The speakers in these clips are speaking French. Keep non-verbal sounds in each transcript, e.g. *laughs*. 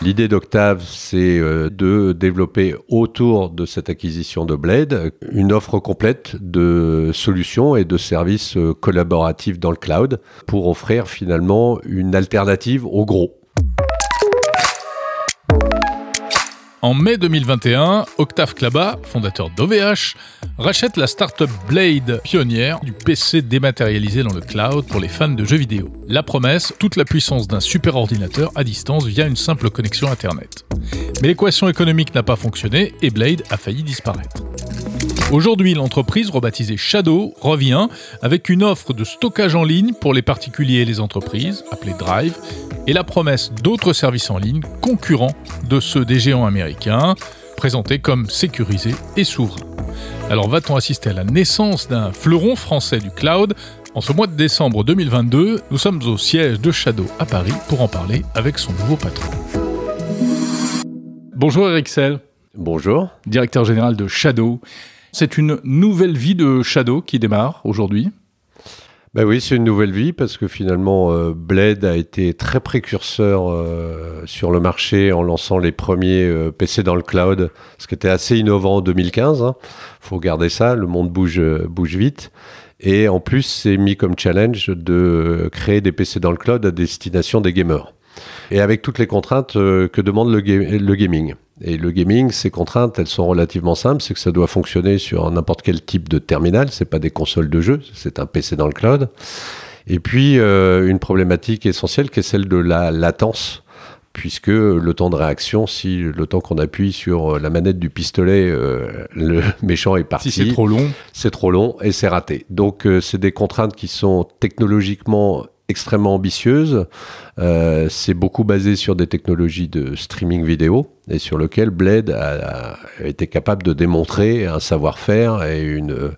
L'idée d'Octave, c'est euh, de développer autour de cette acquisition de Blade une offre complète de solutions et de services euh, collaboratifs dans le cloud pour offrir finalement une alternative au gros. En mai 2021, Octave Klaba, fondateur d'OVH, rachète la startup Blade, pionnière du PC dématérialisé dans le cloud pour les fans de jeux vidéo. La promesse, toute la puissance d'un super ordinateur à distance via une simple connexion Internet. Mais l'équation économique n'a pas fonctionné et Blade a failli disparaître. Aujourd'hui, l'entreprise, rebaptisée Shadow, revient avec une offre de stockage en ligne pour les particuliers et les entreprises, appelée Drive, et la promesse d'autres services en ligne concurrents de ceux des géants américains, présentés comme sécurisés et souverains. Alors va-t-on assister à la naissance d'un fleuron français du cloud? En ce mois de décembre 2022, nous sommes au siège de Shadow à Paris pour en parler avec son nouveau patron. Bonjour Eric Sell. Bonjour. Directeur général de Shadow. C'est une nouvelle vie de Shadow qui démarre aujourd'hui. Ben oui, c'est une nouvelle vie parce que finalement, euh, Blade a été très précurseur euh, sur le marché en lançant les premiers euh, PC dans le cloud, ce qui était assez innovant en 2015. Il hein. faut garder ça, le monde bouge, bouge vite. Et en plus, c'est mis comme challenge de créer des PC dans le cloud à destination des gamers. Et avec toutes les contraintes que demande le gaming. Et le gaming, ces contraintes, elles sont relativement simples. C'est que ça doit fonctionner sur n'importe quel type de terminal. C'est pas des consoles de jeu, c'est un PC dans le cloud. Et puis euh, une problématique essentielle qui est celle de la latence, puisque le temps de réaction, si le temps qu'on appuie sur la manette du pistolet, euh, le *laughs* méchant est parti. Si c'est trop long, c'est trop long et c'est raté. Donc euh, c'est des contraintes qui sont technologiquement extrêmement ambitieuse. Euh, c'est beaucoup basé sur des technologies de streaming vidéo et sur lequel Blade a, été capable de démontrer un savoir-faire et une,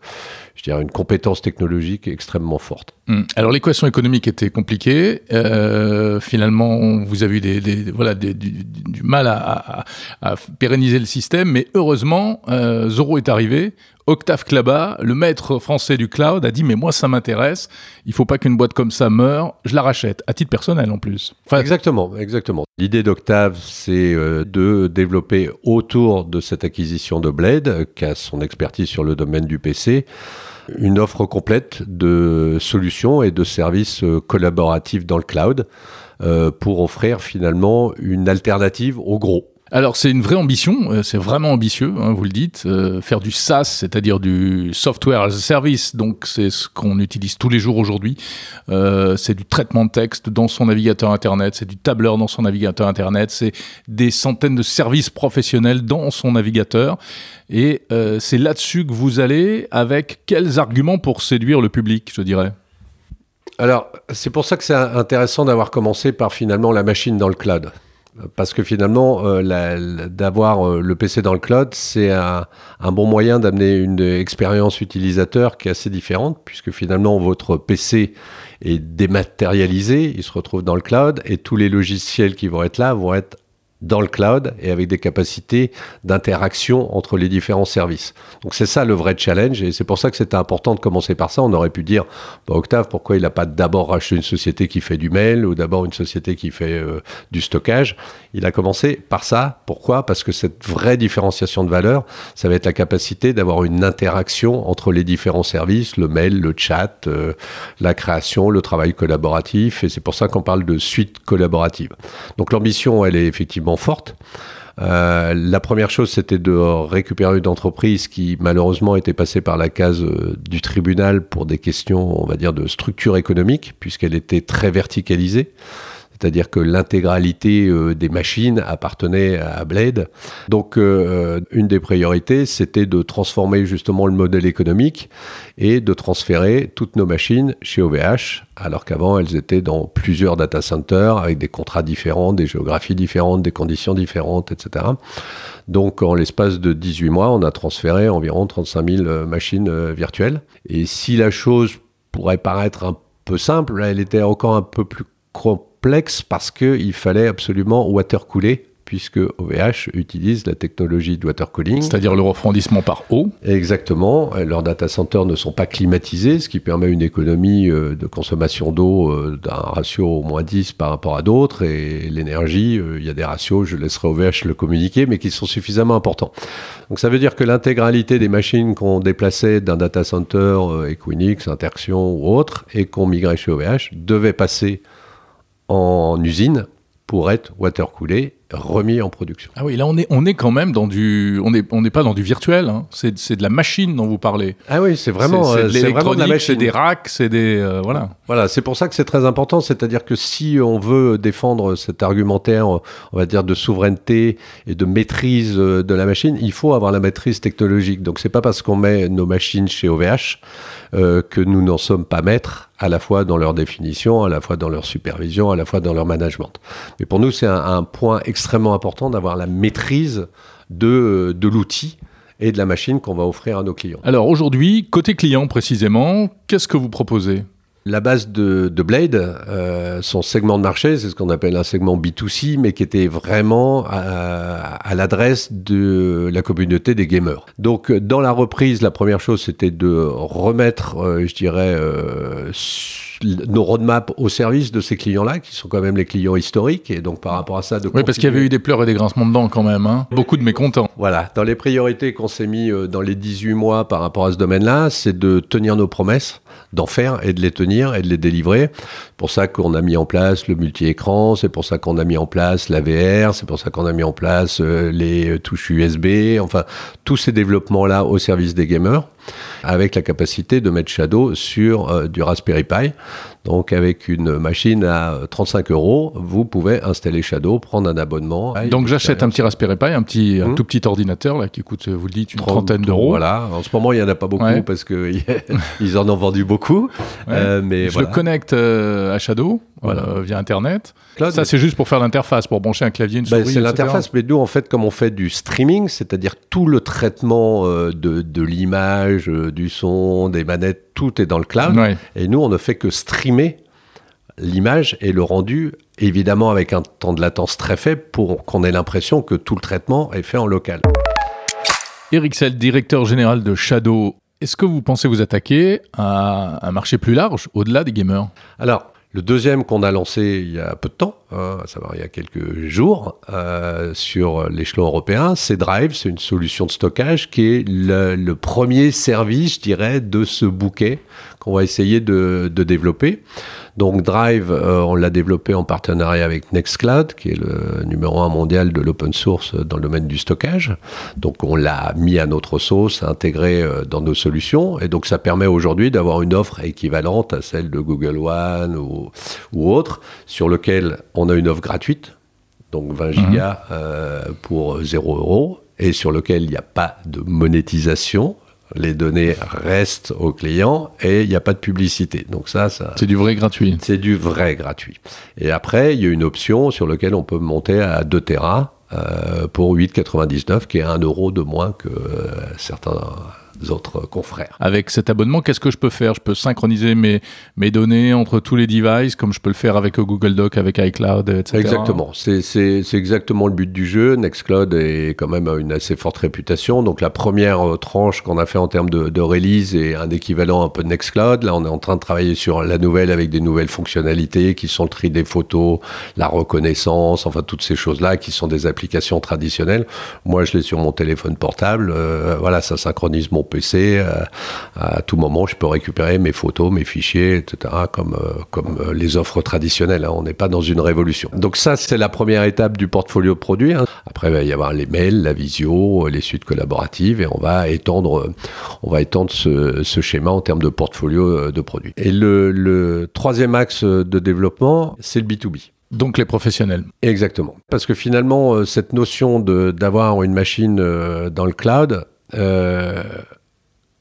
je dirais, une compétence technologique extrêmement forte. Hmm. Alors l'équation économique était compliquée. Euh, finalement, vous avez eu des, voilà, du, mal à, pérenniser le système, mais heureusement, euh, Zoro est arrivé. Octave Klaba, le maître français du cloud, a dit mais moi ça m'intéresse. Il faut pas qu'une boîte comme ça meure. Je la rachète à titre personnel en plus. exactement, exactement. L'idée d'Octave, c'est euh, de développer autour de cette acquisition de Blade, qui a son expertise sur le domaine du PC, une offre complète de solutions et de services euh, collaboratifs dans le cloud euh, pour offrir finalement une alternative au gros. Alors c'est une vraie ambition, euh, c'est vraiment ambitieux, hein, vous le dites, euh, faire du SaaS, c'est-à-dire du software as a service, donc c'est ce qu'on utilise tous les jours aujourd'hui. Euh, c'est du traitement de texte dans son navigateur internet, c'est du tableur dans son navigateur internet, c'est des centaines de services professionnels dans son navigateur. Et c'est là-dessus que vous allez, avec quels arguments pour séduire le public, je dirais? Alors c'est pour ça que c'est intéressant d'avoir commencé par finalement la machine dans le cloud. Parce que finalement, euh, d'avoir euh, le PC dans le cloud, c'est un, bon moyen d'amener une expérience utilisateur qui est assez différente, puisque finalement, votre PC est dématérialisé, il se retrouve dans le cloud, et tous les logiciels qui vont être là vont être dans le cloud et avec des capacités d'interaction entre les différents services. Donc c'est ça le vrai challenge et c'est pour ça que c'était important de commencer par ça. On aurait pu dire, bah, Octave, pourquoi il n'a pas d'abord racheté une société qui fait du mail ou d'abord une société qui fait euh, du stockage? Il a commencé par ça. Pourquoi? Parce que cette vraie différenciation de valeur, ça va être la capacité d'avoir une interaction entre les différents services, le mail, le chat, euh, la création, le travail collaboratif et c'est pour ça qu'on parle de suite collaborative. Donc l'ambition, elle est effectivement forte. Euh, la première chose, c'était de récupérer une entreprise qui malheureusement était passée par la case euh, du tribunal pour des questions, on va dire, de structure économique, puisqu'elle était très verticalisée c'est-à-dire que l'intégralité euh, des machines appartenait à Blade. Donc euh, une des priorités, c'était de transformer justement le modèle économique et de transférer toutes nos machines chez OVH, alors qu'avant elles étaient dans plusieurs data centers avec des contrats différents, des géographies différentes, des conditions différentes, etc. Donc en l'espace de 18 mois, on a transféré environ 35 000 euh, machines virtuelles. Et si la chose pourrait paraître un peu simple, elle était encore un peu plus complexe parce qu'il fallait absolument water cooler puisque OVH utilise la technologie de water cooling. C'est-à-dire le refroidissement par eau. Exactement. Leurs data centers ne sont pas climatisés, ce qui permet une économie euh, de consommation d'eau euh, d'un ratio au moins 10 par rapport à d'autres. Et l'énergie, euh, il y a des ratios, je laisserai OVH le communiquer, mais qui sont suffisamment importants. Donc ça veut dire que l'intégralité des machines qu'on déplaçait d'un data center Equinix, Interxion ou autre, et qu'on migrait chez OVH, devaient passer en usine pour être watercoolé, remis en production. Ah oui, là on est, on est quand même dans du, on n'est on pas dans du virtuel, hein. c'est de la machine dont vous parlez. Ah oui, c'est vraiment, c'est de l'électronique, c'est des racks, c'est des, euh, voilà. Voilà, c'est pour ça que c'est très important, c'est-à-dire que si on veut défendre cet argumentaire, on va dire de souveraineté et de maîtrise euh, de la machine, il faut avoir la maîtrise technologique. Donc c'est pas parce qu'on met nos machines chez OVH euh, que nous n'en sommes pas maîtres, à la fois dans leur définition, à la fois dans leur supervision, à la fois dans leur management. Mais pour nous, c'est un, point extrêmement important d'avoir la maîtrise de, de l'outil et de la machine qu'on va offrir à nos clients. Alors aujourd'hui, côté client précisément, qu'est-ce que vous proposez? La base de, Blade, euh, son segment de marché, c'est ce qu'on appelle un segment B2C, mais qui était vraiment à, l'adresse de la communauté des gamers. Donc, dans la reprise, la première chose, c'était de remettre, euh, je dirais, euh, nos roadmaps au service de ces clients-là, qui sont quand même les clients historiques, et donc par rapport à ça, de oui, parce qu'il y avait eu des pleurs et des grincements dedans quand même, hein. beaucoup de mécontents. Voilà, dans les priorités qu'on s'est mis dans les 18 mois par rapport à ce domaine-là, c'est de tenir nos promesses d'en faire et de les tenir et de les délivrer. C'est pour ça qu'on a mis en place le multi-écran, c'est pour ça qu'on a mis en place la VR, c'est pour ça qu'on a mis en place euh, les touches USB, enfin tous ces développements-là au service des gamers avec la capacité de mettre Shadow sur euh, du Raspberry Pi. Donc avec une machine à 35 euros, vous pouvez installer Shadow, prendre un abonnement. Donc j'achète un petit Raspberry Pi, un petit, un hmm. tout petit ordinateur là qui coûte, vous le dites, une trentaine d'euros. Voilà. En ce moment, il y en a pas beaucoup parce que *laughs* ils en ont vendu beaucoup. Euh, mais je le connecte euh, à Shadow via Internet. Ça, c'est juste pour faire l'interface, pour brancher un clavier, une ben, souris. c'est l'interface, mais nous, en fait, comme on fait du streaming, c'est-à-dire tout le traitement de, de l'image, du son, des manettes, tout est dans le cloud. Et nous, on ne fait que streamer l'image et le rendu, évidemment avec un temps de latence très faible pour qu'on ait l'impression que tout le traitement est fait en local. Eric Sell, directeur général de Shadow, est-ce que vous pensez vous attaquer à un marché plus large, au-delà des gamers? Alors, le deuxième qu'on a lancé il y a peu de temps, hein, à savoir il y a quelques jours, euh, sur l'échelon européen, c'est Drive, c'est une solution de stockage qui est le, premier service, je dirais, de ce bouquet qu'on va essayer de développer. Donc Drive, euh, on l'a développé en partenariat avec Nextcloud, qui est le numéro un mondial de l'open source dans le domaine du stockage. Donc on l'a mis à notre sauce, intégré euh, dans nos solutions, et donc ça permet aujourd'hui d'avoir une offre équivalente à celle de Google One ou, ou autre, sur lequel on a une offre gratuite, donc 20 gigas mhm. euh, pour 0 euros, et sur lequel il n'y a pas de monétisation les données restent au client et il n'y a pas de publicité. Donc ça, ça c'est du vrai gratuit. C'est du vrai gratuit. Et après, il y a une option sur laquelle on peut monter à 2 Tera euh, pour 8,99, qui est 1 euro de moins que euh, certains autres confrères. Avec cet abonnement, qu'est-ce que je peux faire? Je peux synchroniser mes, mes données entre tous les devices, comme je peux le faire avec Google Doc, avec iCloud, etc. Exactement. C'est exactement le but du jeu. Nextcloud est quand même une assez forte réputation. Donc la première euh, tranche qu'on a fait en termes de, de, release est un équivalent un peu de Nextcloud. Là, on est en train de travailler sur la nouvelle avec des nouvelles fonctionnalités qui sont le tri des photos, la reconnaissance, enfin toutes ces choses-là qui sont des applications traditionnelles. Moi, je l'ai sur mon téléphone portable. Euh, voilà, ça synchronise mon PC. Euh, à tout moment, je peux récupérer mes photos, mes fichiers, etc., comme, euh, comme euh, les offres traditionnelles. Hein. On n'est pas dans une révolution. Donc ça, c'est la première étape du portfolio de produits. Hein. Après, il va y avoir les mails, la visio, les suites collaboratives, et on va étendre, on va étendre ce, schéma en termes de portfolio de produits. Et le, le troisième axe de développement, c'est le B2B. Donc les professionnels. Exactement. Parce que finalement, cette notion d'avoir une machine dans le cloud, euh,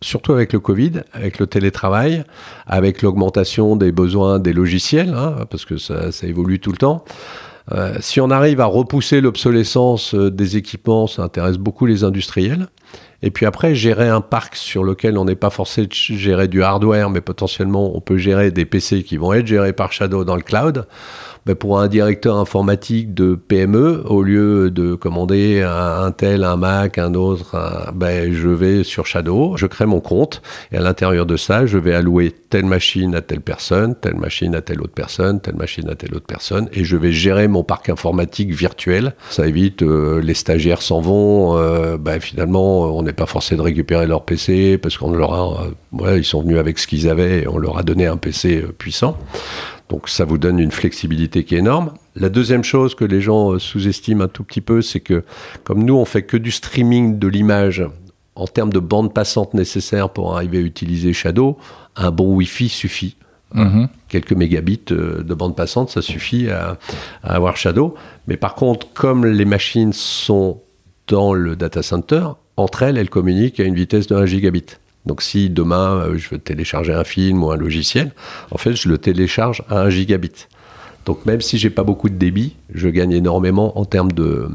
surtout avec le Covid, avec le télétravail, avec l'augmentation des besoins des logiciels, hein, parce que ça, évolue tout le temps. Euh, si on arrive à repousser l'obsolescence euh, des équipements, ça intéresse beaucoup les industriels. Et puis après, gérer un parc sur lequel on n'est pas forcé de gérer du hardware, mais potentiellement on peut gérer des PC qui vont être gérés par Shadow dans le cloud. Ben, pour un directeur informatique de PME, au lieu de commander un, tel, un Mac, un autre, ben, je vais sur Shadow, je crée mon compte et à l'intérieur de ça, je vais allouer telle machine à telle personne, telle machine à telle autre personne, telle machine à telle autre personne et je vais gérer mon parc informatique virtuel. Ça évite euh, les stagiaires s'en vont, euh, ben, finalement on n'est pas forcé de récupérer leur PC parce qu'on leur a, euh, sont venus avec ce qu'ils avaient et on leur a donné un PC puissant. Donc ça vous donne une flexibilité qui est énorme. La deuxième chose que les gens euh, sous-estiment un tout petit peu, c'est que comme nous, on fait que du streaming de l'image en termes de bande passante nécessaire pour arriver à utiliser Shadow, un bon Wi-Fi suffit. Mhm. Quelques mégabits euh, de bande passante, ça suffit à, avoir Shadow. Mais par contre, comme les machines sont dans le data center, entre elles, elles communiquent à une vitesse de 1 gigabit. Donc si demain euh, je veux télécharger un film ou un logiciel, en fait je le télécharge à 1 gigabit. Donc même si j'ai pas beaucoup de débit, je gagne énormément en termes de,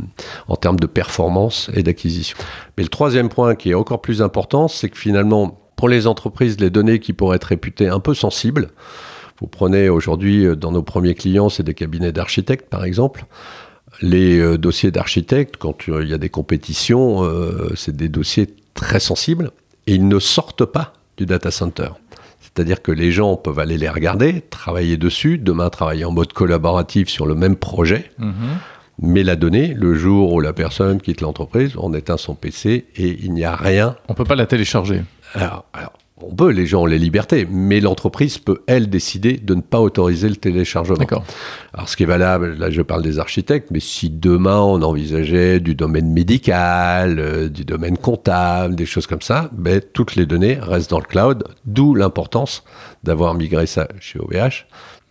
en termes de performance et d'acquisition. Mais le troisième point qui est encore plus important, c'est que finalement, pour les entreprises, les données qui pourraient être réputées un peu sensibles, vous prenez aujourd'hui euh, dans nos premiers clients, c'est des cabinets d'architectes par exemple. Les euh, dossiers d'architectes, quand il y a des compétitions, c'est des dossiers très sensibles et ils ne sortent pas du data center. C'est-à-dire que les gens peuvent aller les regarder, travailler dessus, demain travailler en mode collaboratif sur le même projet, mhm. mais la donnée, le jour où la personne quitte l'entreprise, on éteint son PC et il n'y a rien. On ne peut pas la télécharger. alors, on peut, les gens ont les libertés, mais l'entreprise peut, elle, décider de ne pas autoriser le téléchargement. D'accord. Alors, ce qui est valable, là, je parle des architectes, mais si demain on envisageait du domaine médical, euh, du domaine comptable, des choses comme ça, ben, toutes les données restent dans le cloud, d'où l'importance d'avoir migré ça chez OVH.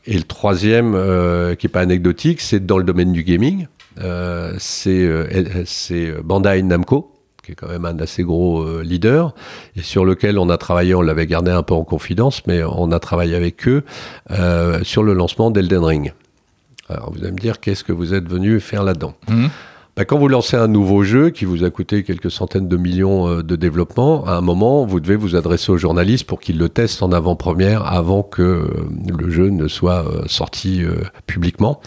Et le troisième, euh, qui n'est pas anecdotique, c'est dans le domaine du gaming. Euh, c'est Bandai Namco qui est quand même un assez gros euh, leader, et sur lequel on a travaillé, on l'avait gardé un peu en confidence, mais on a travaillé avec eux euh, sur le lancement d'Elden Ring. Alors vous allez me dire, qu'est-ce que vous êtes venu faire là-dedans mhm. bah, Quand vous lancez un nouveau jeu qui vous a coûté quelques centaines de millions euh, de développement, à un moment, vous devez vous adresser aux journalistes pour qu'ils le testent en avant-première avant que le jeu ne soit sorti publiquement.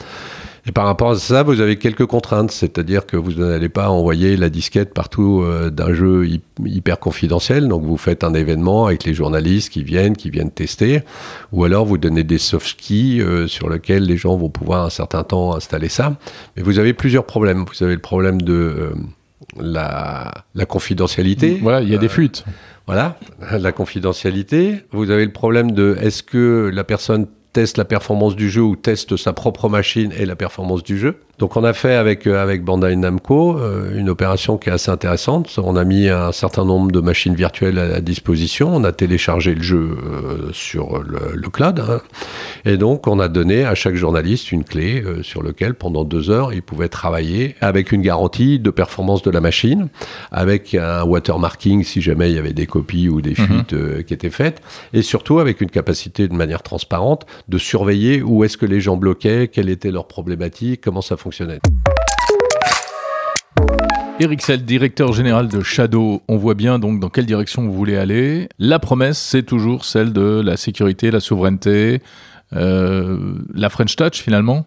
Et par rapport à ça, vous avez quelques contraintes, c'est-à-dire que vous n'allez pas envoyer la disquette partout euh, d'un jeu hyper confidentiel. Donc vous faites un événement avec les journalistes qui viennent, qui viennent tester, ou alors vous donnez des soft keys euh, sur lesquels les gens vont pouvoir un certain temps installer ça. Mais vous avez plusieurs problèmes. Vous avez le problème de euh, la, la, confidentialité. Voilà, il y a des fuites. Voilà, *laughs* la confidentialité. Vous avez le problème de est-ce que la personne teste la performance du jeu ou teste sa propre machine et la performance du jeu. Donc on a fait avec, euh, avec Bandai Namco euh, une opération qui est assez intéressante. On a mis un certain nombre de machines virtuelles à, disposition. On a téléchargé le jeu euh, sur le, cloud. Hein. Et donc on a donné à chaque journaliste une clé sur laquelle pendant deux heures il pouvait travailler avec une garantie de performance de la machine, avec un watermarking si jamais il y avait des copies ou des mhm. fuites qui étaient faites, et surtout avec une capacité de manière transparente de surveiller où est-ce que les gens bloquaient, quelle était leur problématique, comment ça fonctionnait Eric Sell, directeur général de Shadow, on voit bien donc dans quelle direction vous voulez aller. La promesse, c'est toujours celle de la sécurité, la souveraineté, euh, la French Touch finalement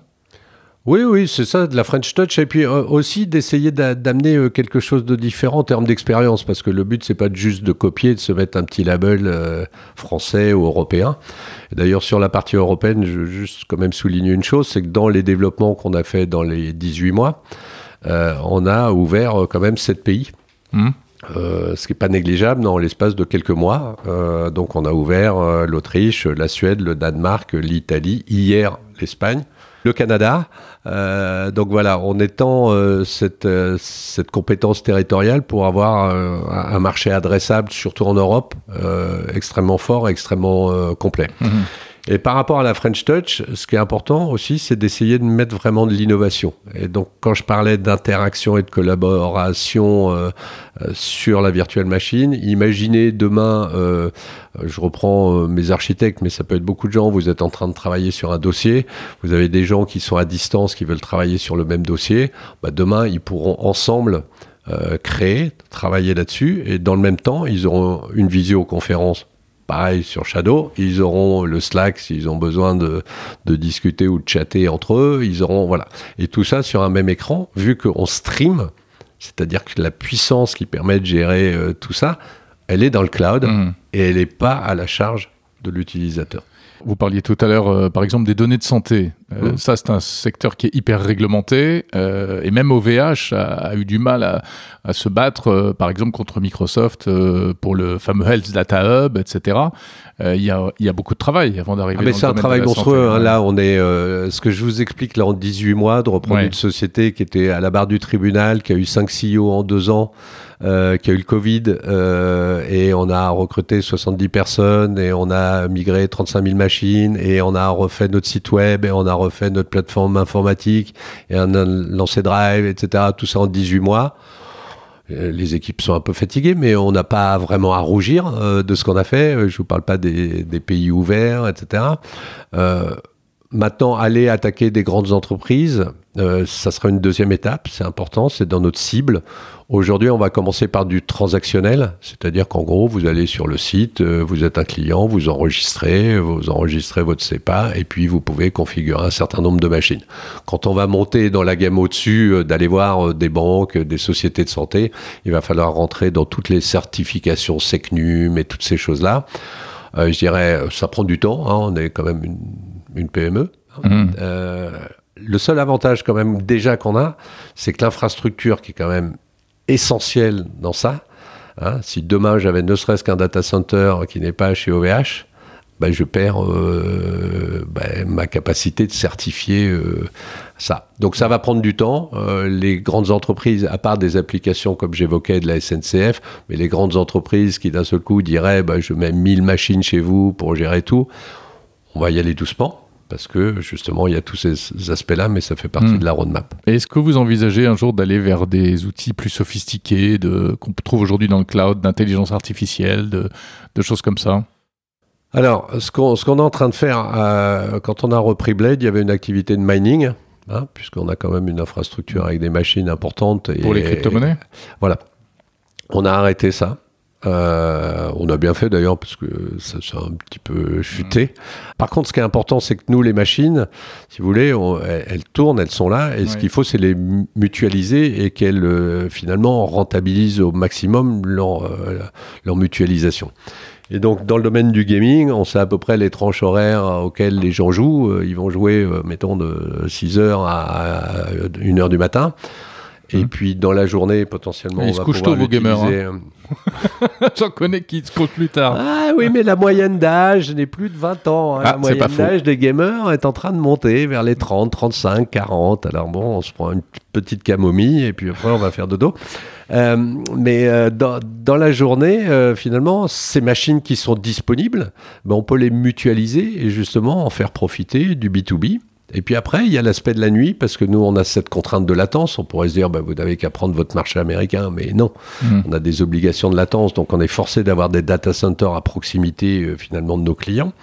oui, oui, c'est ça, de la French Touch, et puis euh, aussi d'essayer d'amener euh, quelque chose de différent en termes d'expérience, parce que le but, c'est pas juste de copier, de se mettre un petit label euh, français ou européen. D'ailleurs, sur la partie européenne, je veux juste quand même souligner une chose, c'est que dans les développements qu'on a fait dans les 18 mois, on a ouvert quand même 7 pays. Mmh. ce qui n'est pas négligeable dans l'espace de quelques mois. donc on a ouvert l'Autriche, la Suède, le Danemark, l'Italie, hier l'Espagne le Canada. Euh, donc voilà, on étend euh, cette, euh, cette compétence territoriale pour avoir un marché adressable, surtout en Europe, extrêmement fort, extrêmement complet. Mhm. Et par rapport à la French Touch, ce qui est important aussi, c'est d'essayer de mettre vraiment de l'innovation. Et donc, quand je parlais d'interaction et de collaboration euh, euh, sur la virtuelle machine, imaginez demain, euh, je reprends mes architectes, mais ça peut être beaucoup de gens, vous êtes en train de travailler sur un dossier, vous avez des gens qui sont à distance, qui veulent travailler sur le même dossier, bah demain, ils pourront ensemble créer, travailler là-dessus, et dans le même temps, ils auront une visioconférence pareil sur Shadow. Ils auront le Slack s'ils ont besoin de, de, discuter ou de chatter entre eux. Ils auront voilà et tout ça sur un même écran. Vu qu'on stream, c'est-à-dire que la puissance qui permet de gérer euh, tout ça, elle est dans le cloud mmh. et elle n'est pas à la charge de l'utilisateur. Vous parliez tout à l'heure, euh, par exemple, des données de santé. Euh, mmh. Ça, c'est un secteur qui est hyper réglementé. Euh, et même OVH a, a, eu du mal à, à se battre, par exemple, contre Microsoft pour le fameux Health Data Hub, etc. Il y, a, y, a, beaucoup de travail avant d'arriver. Ah mais c'est un travail monstrueux. Hein. Là, on est. ce que je vous explique là en 18 mois de reprendre ouais. une société qui était à la barre du tribunal, qui a eu 5 CEO en 2 ans. Euh, qui a eu le Covid euh, et on a recruté 70 personnes et on a migré 35 000 machines et on a refait notre site web et on a refait notre plateforme informatique et on a lancé Drive, etc. Tout ça en 18 mois. Euh, les équipes sont un peu fatiguées, mais on n'a pas vraiment à rougir euh, de ce qu'on a fait. Je vous parle pas des, pays ouverts, etc. Euh, Maintenant, aller attaquer des grandes entreprises, euh, ça sera une deuxième étape, c'est important, c'est dans notre cible. Aujourd'hui, on va commencer par du transactionnel, c'est-à-dire qu'en gros, vous allez sur le site, euh, vous êtes un client, vous enregistrez, vous enregistrez votre CEPA, et puis vous pouvez configurer un certain nombre de machines. Quand on va monter dans la gamme au-dessus, euh, d'aller voir des banques, des sociétés de santé, il va falloir rentrer dans toutes les certifications SECNUM et toutes ces choses-là. Je dirais, ça prend du temps, hein, on est quand même une une PME. Mmh. Euh, le seul avantage quand même déjà qu'on a, c'est que l'infrastructure qui est quand même essentielle dans ça, hein, si demain j'avais ne serait-ce qu'un data center qui n'est pas chez OVH, ben je perds euh, ben ma capacité de certifier euh, ça. Donc ça va prendre du temps. Euh, les grandes entreprises, à part des applications comme j'évoquais de la SNCF, mais les grandes entreprises qui d'un seul coup diraient ben, je mets 1000 machines chez vous pour gérer tout, on va y aller doucement parce que justement il y a tous ces aspects-là, mais ça fait partie mmh. de la roadmap. Est-ce que vous envisagez un jour d'aller vers des outils plus sophistiqués de, qu'on trouve aujourd'hui dans le cloud, d'intelligence artificielle, de, de, choses comme ça? Alors, ce qu'on, ce qu'on est en train de faire, euh, quand on a repris Blade, il y avait une activité de mining, hein, puisqu'on a quand même une infrastructure avec des machines importantes. Pour les crypto-monnaies? Voilà. On a arrêté ça. Euh, on a bien fait d'ailleurs parce que ça s'est un petit peu chuté. Mmh. Par contre, ce qui est important, c'est que nous, les machines, si vous voulez, on, elles, elles, tournent, elles sont là, et ce qu'il faut, c'est les mutualiser et qu'elles euh, finalement rentabilisent au maximum leur, euh, leur mutualisation. Et donc, dans le domaine du gaming, on sait à peu près les tranches horaires auxquelles les gens jouent. Ils vont jouer, mettons, de 6 heures à 1 heure du matin. Et mmh. puis dans la journée, potentiellement, ils on se couchent tôt vos gamers. Hein. *laughs* J'en connais qui se couchent plus tard. Ah oui, mais la moyenne d'âge n'est plus de 20 ans. Hein. Ah, la moyenne d'âge des gamers est en train de monter vers les 30, 35, 40. Alors bon, on se prend une petite camomille et puis après on va faire dodo. Euh, mais euh, dans, dans, la journée, euh, finalement, ces machines qui sont disponibles, ben, on peut les mutualiser et justement en faire profiter du B2B. Et puis après, il y a l'aspect de la nuit, parce que nous, on a cette contrainte de latence. On pourrait se dire, bah, vous n'avez qu'à prendre votre marché américain, mais non. Mmh. On a des obligations de latence, donc on est forcé d'avoir des data centers à proximité, euh, finalement, de nos clients.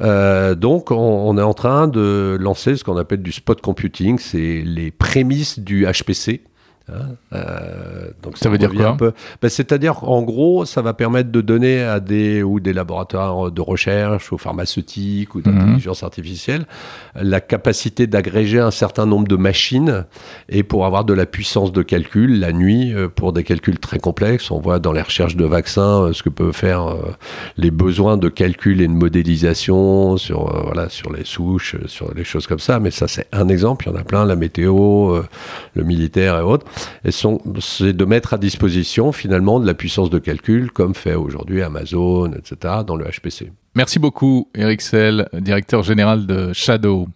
Euh, donc, on, on, est en train de lancer ce qu'on appelle du spot computing, c'est les prémices du HPC. Hein euh, donc ça, ça veut dire quoi ben, C'est-à-dire, en gros, ça va permettre de donner à des ou des laboratoires de recherche, aux pharmaceutiques ou d'intelligence mmh. artificielle, la capacité d'agréger un certain nombre de machines et pour avoir de la puissance de calcul la nuit euh, pour des calculs très complexes. On voit dans les recherches de vaccins euh, ce que peuvent faire les besoins de calcul et de modélisation sur euh, voilà sur les souches, sur les choses comme ça. Mais ça, c'est un exemple. Il y en a plein, la météo, le militaire et autres c'est de mettre à disposition finalement de la puissance de calcul comme fait aujourd'hui Amazon, etc., dans le HPC. Merci beaucoup, Eric Sell, directeur général de Shadow.